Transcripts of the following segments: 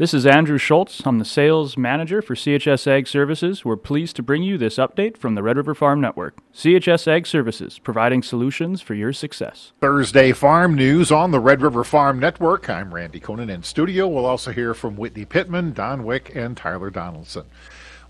This is Andrew Schultz. I'm the sales manager for CHS Ag Services. We're pleased to bring you this update from the Red River Farm Network. CHS Ag Services, providing solutions for your success. Thursday farm news on the Red River Farm Network. I'm Randy Koenen in studio. We'll also hear from Whitney Pittman, Don Wick, and Tyler Donaldson.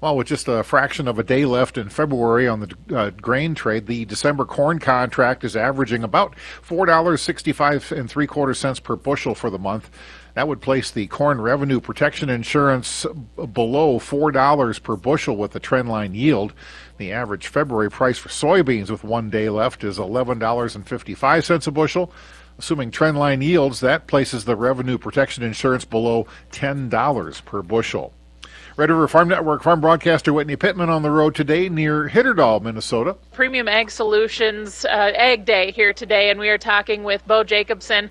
Well, with just a fraction of a day left in February on the uh, grain trade, the December corn contract is averaging about four dollars sixty-five and three quarter cents per bushel for the month. That would place the corn revenue protection insurance below $4 per bushel with the trendline yield. The average February price for soybeans with one day left is $11.55 a bushel. Assuming trendline yields, that places the revenue protection insurance below $10 per bushel. Red River Farm Network farm broadcaster Whitney Pittman on the road today near Hitterdal, Minnesota. Premium Ag Solutions uh, Ag Day here today, and we are talking with Bo Jacobson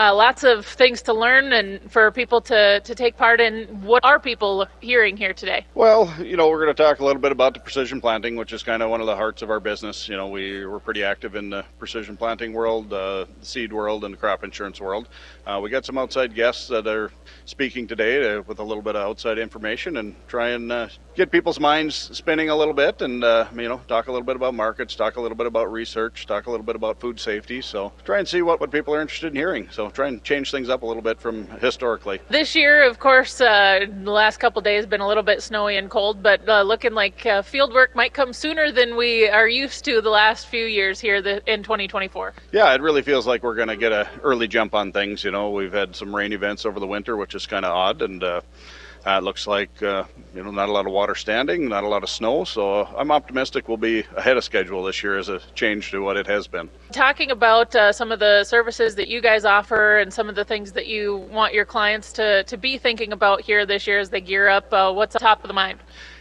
uh, lots of things to learn and for people to, to take part in. What are people hearing here today? Well, you know, we're going to talk a little bit about the precision planting, which is kind of one of the hearts of our business. You know, we, we're pretty active in the precision planting world, uh, the seed world, and the crop insurance world. Uh, we got some outside guests that are speaking today to, with a little bit of outside information and try and uh, get people's minds spinning a little bit and, uh, you know, talk a little bit about markets, talk a little bit about research, talk a little bit about food safety. So try and see what, what people are interested in hearing. So try and change things up a little bit from historically. This year, of course, uh, the last couple days been a little bit snowy and cold, but uh, looking like uh, field work might come sooner than we are used to the last few years here in 2024. Yeah, it really feels like we're going to get an early jump on things. You know, we've had some rain events over the winter, which is kind of odd, and uh, it looks like uh, you know not a lot of water standing, not a lot of snow. So I'm optimistic we'll be ahead of schedule this year as a change to what it has been. Talking about uh, some of the services that you guys offer and some of the things that you want your clients to to be thinking about here this year as they gear up, uh, what's top of the mind?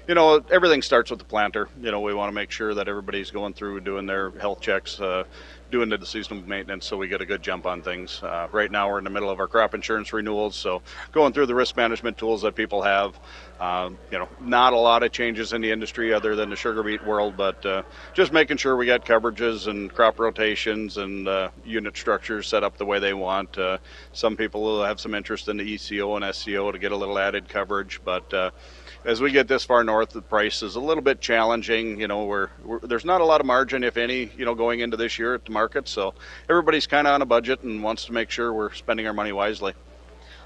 you know, everything starts with the planter. You know, we want to make sure that everybody's going through doing their health checks, uh, doing the seasonal maintenance, so we get a good jump on things. Uh, right now, we're in the middle of our crop insurance renewals, so going through the risk management tools that people have. Uh, you know, not a lot of changes in the industry other than the sugar beet world, but uh, just making sure we got coverages and crop rotations and uh, unit structures set up the way they want. Uh, some people will have some interest in the ECO and SCO to get a little added coverage, but as we get this far north, the price is a little bit challenging. You know, we're, we're, there's not a lot of margin, if any, you know, going into this year at the market. So everybody's kind of on a budget and wants to make sure we're spending our money wisely.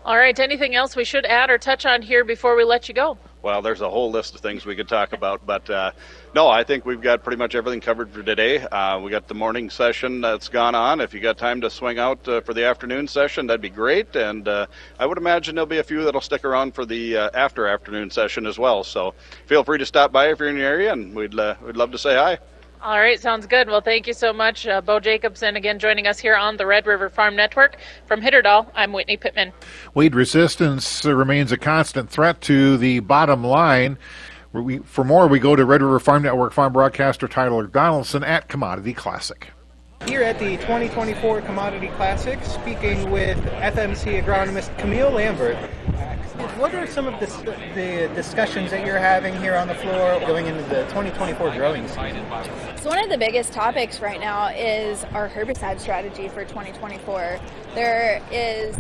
All right. Anything else we should add or touch on here before we let you go? Well, there's a whole list of things we could talk about, but uh, no, I think we've got pretty much everything covered for today. Uh, we got the morning session that's gone on. If you got time to swing out uh, for the afternoon session, that'd be great. And uh, I would imagine there'll be a few that'll stick around for the uh, after afternoon session as well. So feel free to stop by if you're in the area, and we'd uh, we'd love to say hi. All right, sounds good. Well, thank you so much, uh, Bo Jacobson, again joining us here on the Red River Farm Network. From Hitterdal, I'm Whitney Pittman. Weed resistance remains a constant threat to the bottom line. We, for more, we go to Red River Farm Network farm broadcaster Tyler Donaldson at Commodity Classic. Here at the 2024 Commodity Classic, speaking with FMC agronomist Camille Lambert. What are some of the, the, discussions that you're having here on the floor going into the 2024 growing season? So one of the biggest topics right now is our herbicide strategy for 2024. There is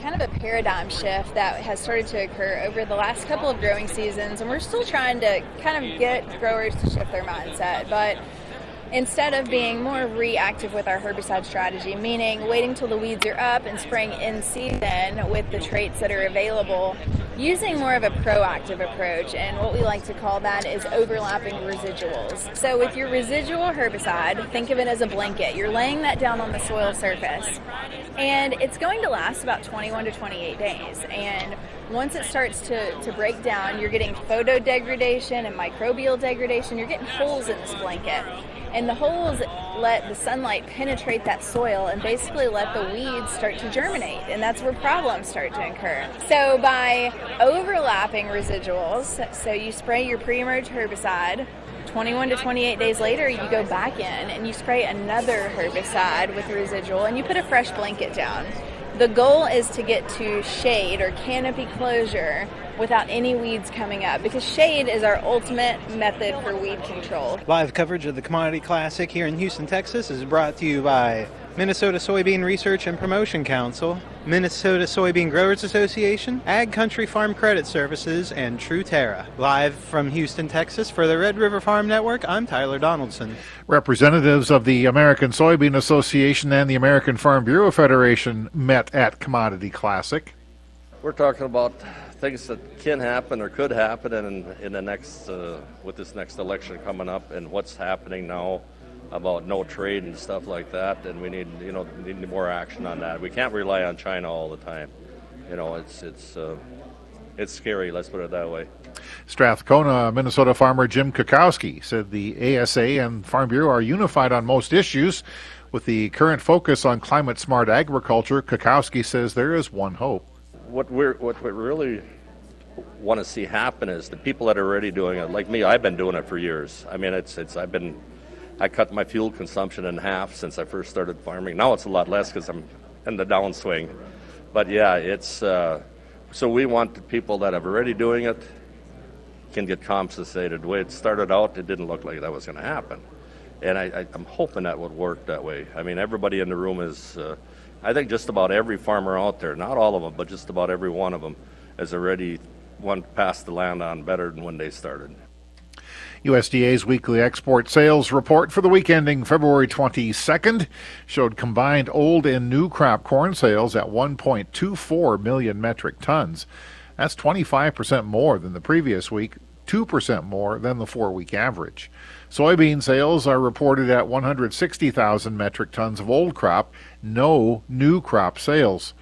kind of a paradigm shift that has started to occur over the last couple of growing seasons, and we're still trying to kind of get growers to shift their mindset. But instead of being more reactive with our herbicide strategy, meaning waiting till the weeds are up and spraying in season with the traits that are available, using more of a proactive approach. And what we like to call that is overlapping residuals. So, with your residual herbicide, think of it as a blanket. You're laying that down on the soil surface, and it's going to last about 21 to 28 days. And once it starts to, to break down, you're getting photo degradation and microbial degradation. You're getting holes in this blanket and the holes let the sunlight penetrate that soil and basically let the weeds start to germinate and that's where problems start to occur. so by overlapping residuals so you spray your pre-emerge herbicide 21 to 28 days later you go back in and you spray another herbicide with a residual and you put a fresh blanket down the goal is to get to shade or canopy closure without any weeds coming up because shade is our ultimate method for weed control. Live coverage of the Commodity Classic here in Houston, Texas is brought to you by Minnesota Soybean Research and Promotion Council, Minnesota Soybean Growers Association, Ag Country Farm Credit Services, and Truterra. Live from Houston, Texas for the Red River Farm Network, I'm Tyler Donaldson. Representatives of the American Soybean Association and the American Farm Bureau Federation met at Commodity Classic. We're talking about things that can happen or could happen in, in the next, uh, with this next election coming up and what's happening now about no trade and stuff like that, and we need you know need more action on that. We can't rely on China all the time. You know, it's it's uh, it's scary. Let's put it that way. Strathcona, Minnesota farmer Jim Kukowski said the ASA and Farm Bureau are unified on most issues. With the current focus on climate smart agriculture, Kukowski says there is one hope. What we're what we really want to see happen is the people that are already doing it, like me, I've been doing it for years. I mean, it's it's I've been I cut my fuel consumption in half since I first started farming. Now it's a lot less because I'm in the downswing. But yeah, it's uh, so we want the people that are already doing it can get compensated. The way it started out, it didn't look like that was going to happen, and I, am hoping that would work that way. I mean, everybody in the room is. Uh, I think just about every farmer out there, not all of them, but just about every one of them, has already one passed the land on better than when they started. USDA's weekly export sales report for the week ending February 22nd showed combined old and new crop corn sales at 1.24 million metric tons. That's 25% more than the previous week, 2% more than the four week average. Soybean sales are reported at 160,000 metric tons of old crop, no new crop sales.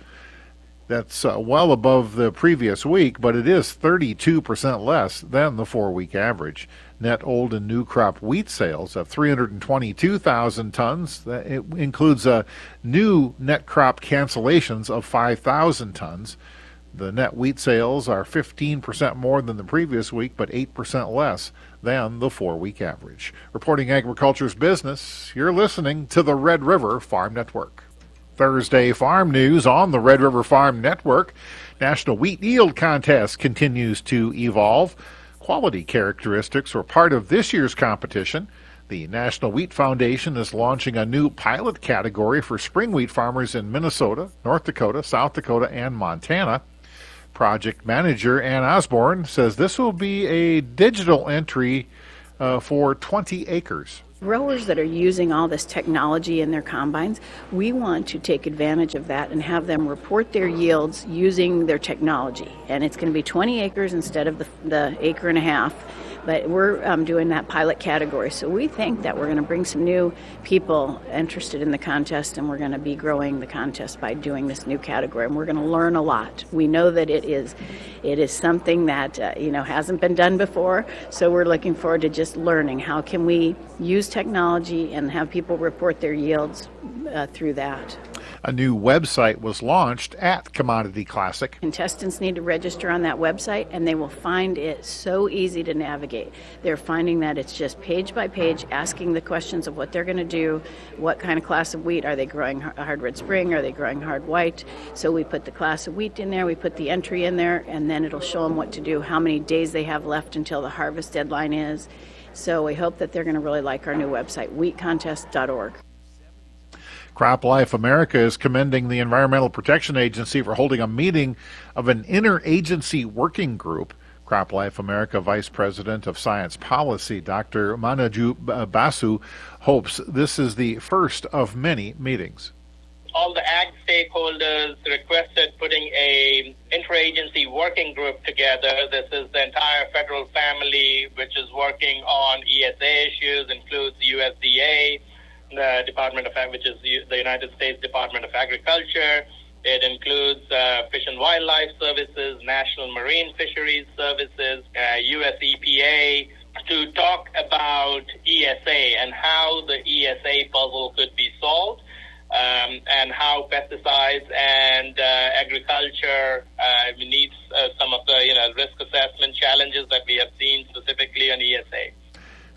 That's uh, well above the previous week, but it is 32% less than the four week average. Net old and new crop wheat sales of 322,000 tons. It includes uh, new net crop cancellations of 5,000 tons. The net wheat sales are 15% more than the previous week, but 8% less than the four week average. Reporting agriculture's business, you're listening to the Red River Farm Network. Thursday Farm News on the Red River Farm Network. National Wheat Yield Contest continues to evolve. Quality characteristics were part of this year's competition. The National Wheat Foundation is launching a new pilot category for spring wheat farmers in Minnesota, North Dakota, South Dakota, and Montana. Project manager Ann Osborne says this will be a digital entry uh, for 20 acres. Growers that are using all this technology in their combines, we want to take advantage of that and have them report their yields using their technology. And it's going to be 20 acres instead of the, the acre and a half but we're um, doing that pilot category. So we think that we're going to bring some new people interested in the contest, and we're going to be growing the contest by doing this new category. And we're going to learn a lot. We know that it is, it is something that uh, you know hasn't been done before. So we're looking forward to just learning how can we use technology and have people report their yields uh, through that. A new website was launched at Commodity Classic. Contestants need to register on that website and they will find it so easy to navigate. They're finding that it's just page by page asking the questions of what they're going to do, what kind of class of wheat are they growing hard red spring, are they growing hard white. So we put the class of wheat in there, we put the entry in there, and then it'll show them what to do, how many days they have left until the harvest deadline is. So we hope that they're going to really like our new website, wheatcontest.org. CropLife America is commending the Environmental Protection Agency for holding a meeting of an interagency working group. CropLife America Vice President of Science Policy, Dr. Manojit Basu, hopes this is the first of many meetings. All the ag stakeholders requested putting a interagency working group together. This is the entire federal family, which is working on ESA issues, includes the USDA, the Department of which is the United States Department of Agriculture. It includes uh, Fish and Wildlife Services, National Marine Fisheries Services, uh, US EPA, to talk about ESA and how the ESA puzzle could be solved. Um, and how pesticides and uh, agriculture uh, needs uh, some of the you know risk assessment challenges that we have seen specifically on ESA.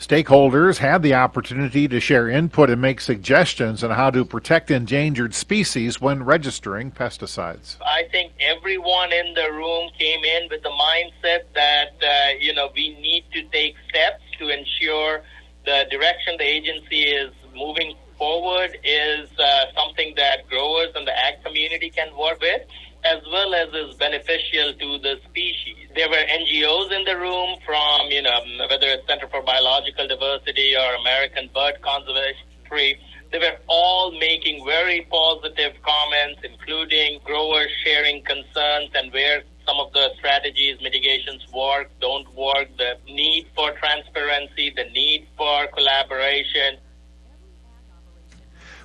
Stakeholders had the opportunity to share input and make suggestions on how to protect endangered species when registering pesticides. I think everyone in the room came in with the mindset that uh, you know we need to take steps to ensure the direction the agency is moving forward is uh, something that growers and the ag community can work with, as well as is beneficial to the species. There were NGOs in the room from, you um, know, whether it's Center for Biological Diversity or American Bird Conservancy. They were all making very positive comments, including growers sharing concerns and where some of the strategies, mitigations work, don't work, the need for transparency, the need for collaboration.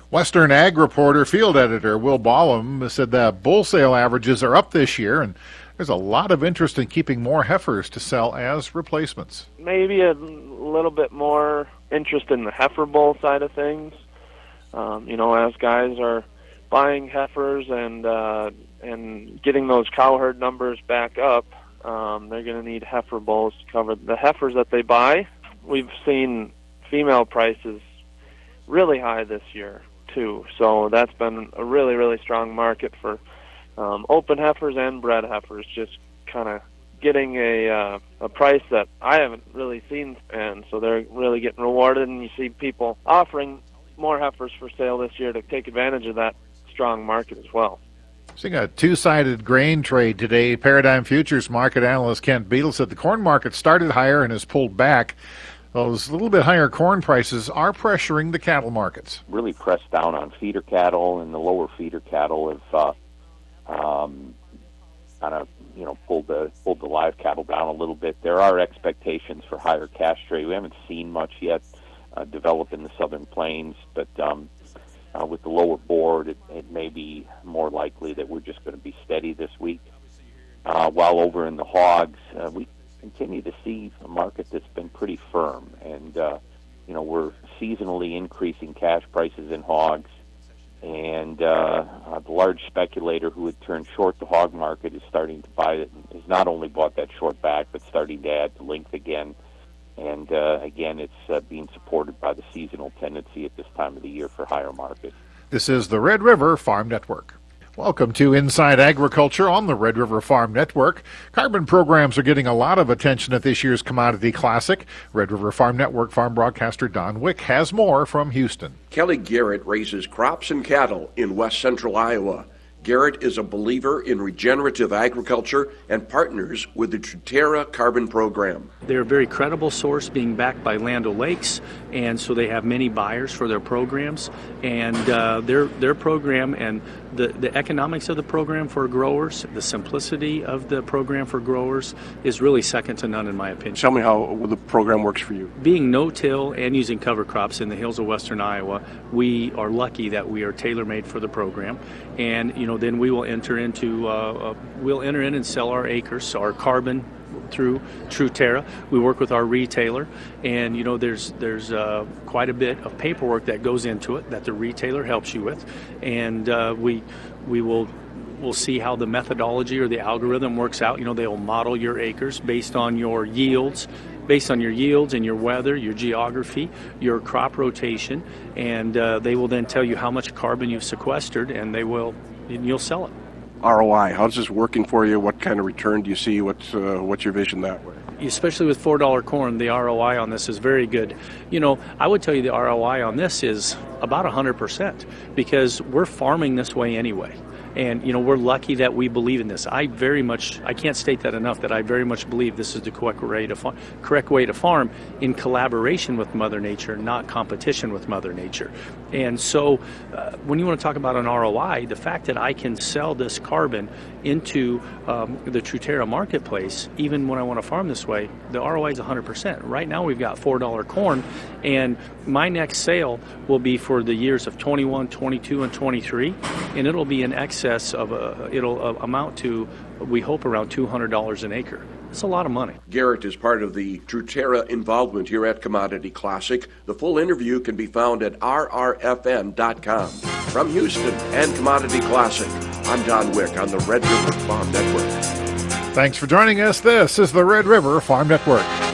Western Ag Reporter field editor Will Ballum said that bull sale averages are up this year, and there's a lot of interest in keeping more heifers to sell as replacements. Maybe a little bit more interest in the heifer bull side of things. Um, you know, as guys are buying heifers and uh, and getting those cow herd numbers back up, um, they're going to need heifer bulls to cover the heifers that they buy. We've seen female prices really high this year too, so that's been a really really strong market for um, open heifers and bred heifers. Just kind of getting a uh, a price that I haven't really seen, and so they're really getting rewarded. And you see people offering more heifers for sale this year to take advantage of that strong market as well. Seeing a two-sided grain trade today, Paradigm Futures market analyst Kent Beadle said the corn market started higher and has pulled back. Those little bit higher corn prices are pressuring the cattle markets. Really pressed down on feeder cattle, and the lower feeder cattle have uh, um, kind of you know pulled the pulled the live cattle down a little bit. There are expectations for higher cash trade. We haven't seen much yet uh, develop in the southern plains, but um, uh, with the lower board, it, it may be more likely that we're just going to be steady this week. Uh, while over in the hogs, uh, we continue to see a market that's been pretty firm, and uh, you know we're seasonally increasing cash prices in hogs, and uh, uh, the large speculator who had turned short the hog market is starting to buy it. Has not only bought that short back, but starting to add the length again. And uh, again, it's uh, being supported by the seasonal tendency at this time of the year for higher markets. This is the Red River Farm Network. Welcome to Inside Agriculture on the Red River Farm Network. Carbon programs are getting a lot of attention at this year's Commodity Classic. Red River Farm Network farm broadcaster Don Wick has more from Houston. Kelly Garrett raises crops and cattle in west central Iowa. Garrett is a believer in regenerative agriculture and partners with the Truterra Carbon Program. They're a very credible source, being backed by Land O'Lakes, and so they have many buyers for their programs. And uh, their their program and the, the economics of the program for growers, the simplicity of the program for growers is really second to none in my opinion. Tell me how the program works for you. Being no-till and using cover crops in the hills of western Iowa, we are lucky that we are tailor-made for the program. And you know, then we will enter into uh, uh, we'll enter in and sell our acres, our carbon through Truterra. We work with our retailer, and you know there's there's uh, quite a bit of paperwork that goes into it that the retailer helps you with, and uh, we we will we'll see how the methodology or the algorithm works out. You know they'll model your acres based on your yields. Based on your yields and your weather, your geography, your crop rotation, and uh, they will then tell you how much carbon you've sequestered, and they will, and you'll sell it. ROI? How's this working for you? What kind of return do you see? What's uh, what's your vision that way? Especially with four dollar corn, the ROI on this is very good. You know, I would tell you the ROI on this is about hundred percent because we're farming this way anyway and you know we're lucky that we believe in this. I very much I can't state that enough that I very much believe this is the correct way to farm, correct way to farm in collaboration with Mother Nature, not competition with Mother Nature. And so, uh, when you want to talk about an ROI, the fact that I can sell this carbon into um, the Truterra marketplace, even when I want to farm this way, the ROI is 100%. Right now, we've got $4 corn, and my next sale will be for the years of 21, 22, and 23, and it'll be in excess of a, it'll uh, amount to, we hope, around $200 an acre. It's a lot of money. Garrett is part of the Truterra involvement here at Commodity Classic. The full interview can be found at rrfn.com. From Houston and Commodity Classic, I'm Don Wick on the Red River Farm Network. Thanks for joining us. This is the Red River Farm Network.